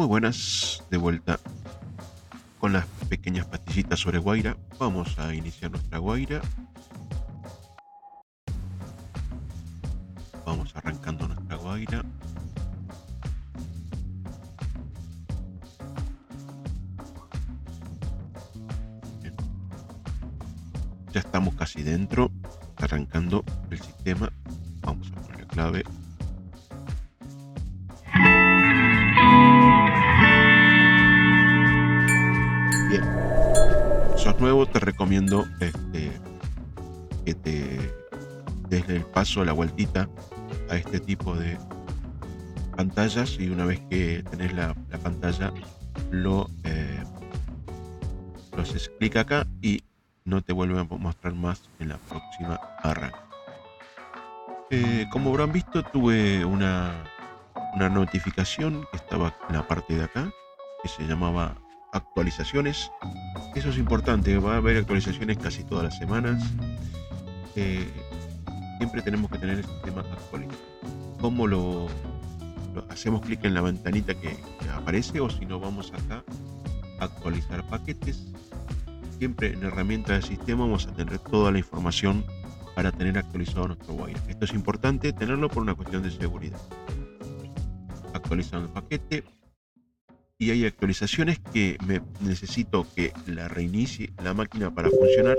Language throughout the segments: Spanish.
Muy buenas, de vuelta con las pequeñas pastillitas sobre Guaira. Vamos a iniciar nuestra Guaira. Vamos arrancando nuestra Guaira. Ya estamos casi dentro, arrancando el sistema. Vamos a poner la clave nuevo, te recomiendo este, que te des el paso, la vueltita a este tipo de pantallas y una vez que tenés la, la pantalla lo, eh, lo haces clic acá y no te vuelve a mostrar más en la próxima arranque. Eh, como habrán visto, tuve una, una notificación que estaba en la parte de acá, que se llamaba actualizaciones. Eso es importante, va a haber actualizaciones casi todas las semanas. Eh, siempre tenemos que tener el sistema actualizado. ¿Cómo lo, hacemos clic en la ventanita que, aparece o si no vamos acá actualizar paquetes? Siempre en herramienta del sistema vamos a tener toda la información para tener actualizado nuestro wire. Esto es importante tenerlo por una cuestión de seguridad. Actualizando el paquete, y hay actualizaciones que necesito que la reinicie la máquina para funcionar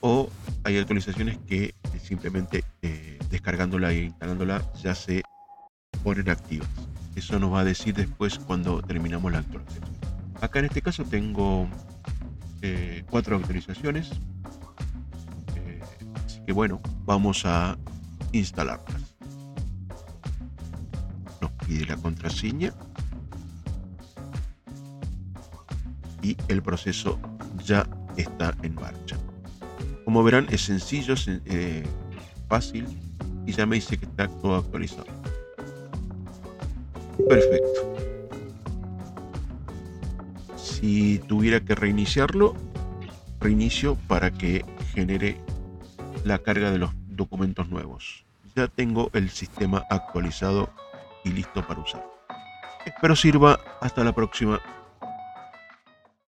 o hay actualizaciones que simplemente eh, descargándola e instalándola ya se ponen activas. Eso nos va a decir después cuando terminamos la actualización. Acá en este caso tengo eh, cuatro actualizaciones. Eh, así que bueno, vamos a instalarlas. Nos pide la contraseña. Y el proceso ya está en marcha. Como verán es sencillo, eh, fácil y ya me dice que está todo actualizado. Perfecto. Si tuviera que reiniciarlo, reinicio para que genere la carga de los documentos nuevos. Ya tengo el sistema actualizado y listo para usar. Espero sirva. Hasta la próxima.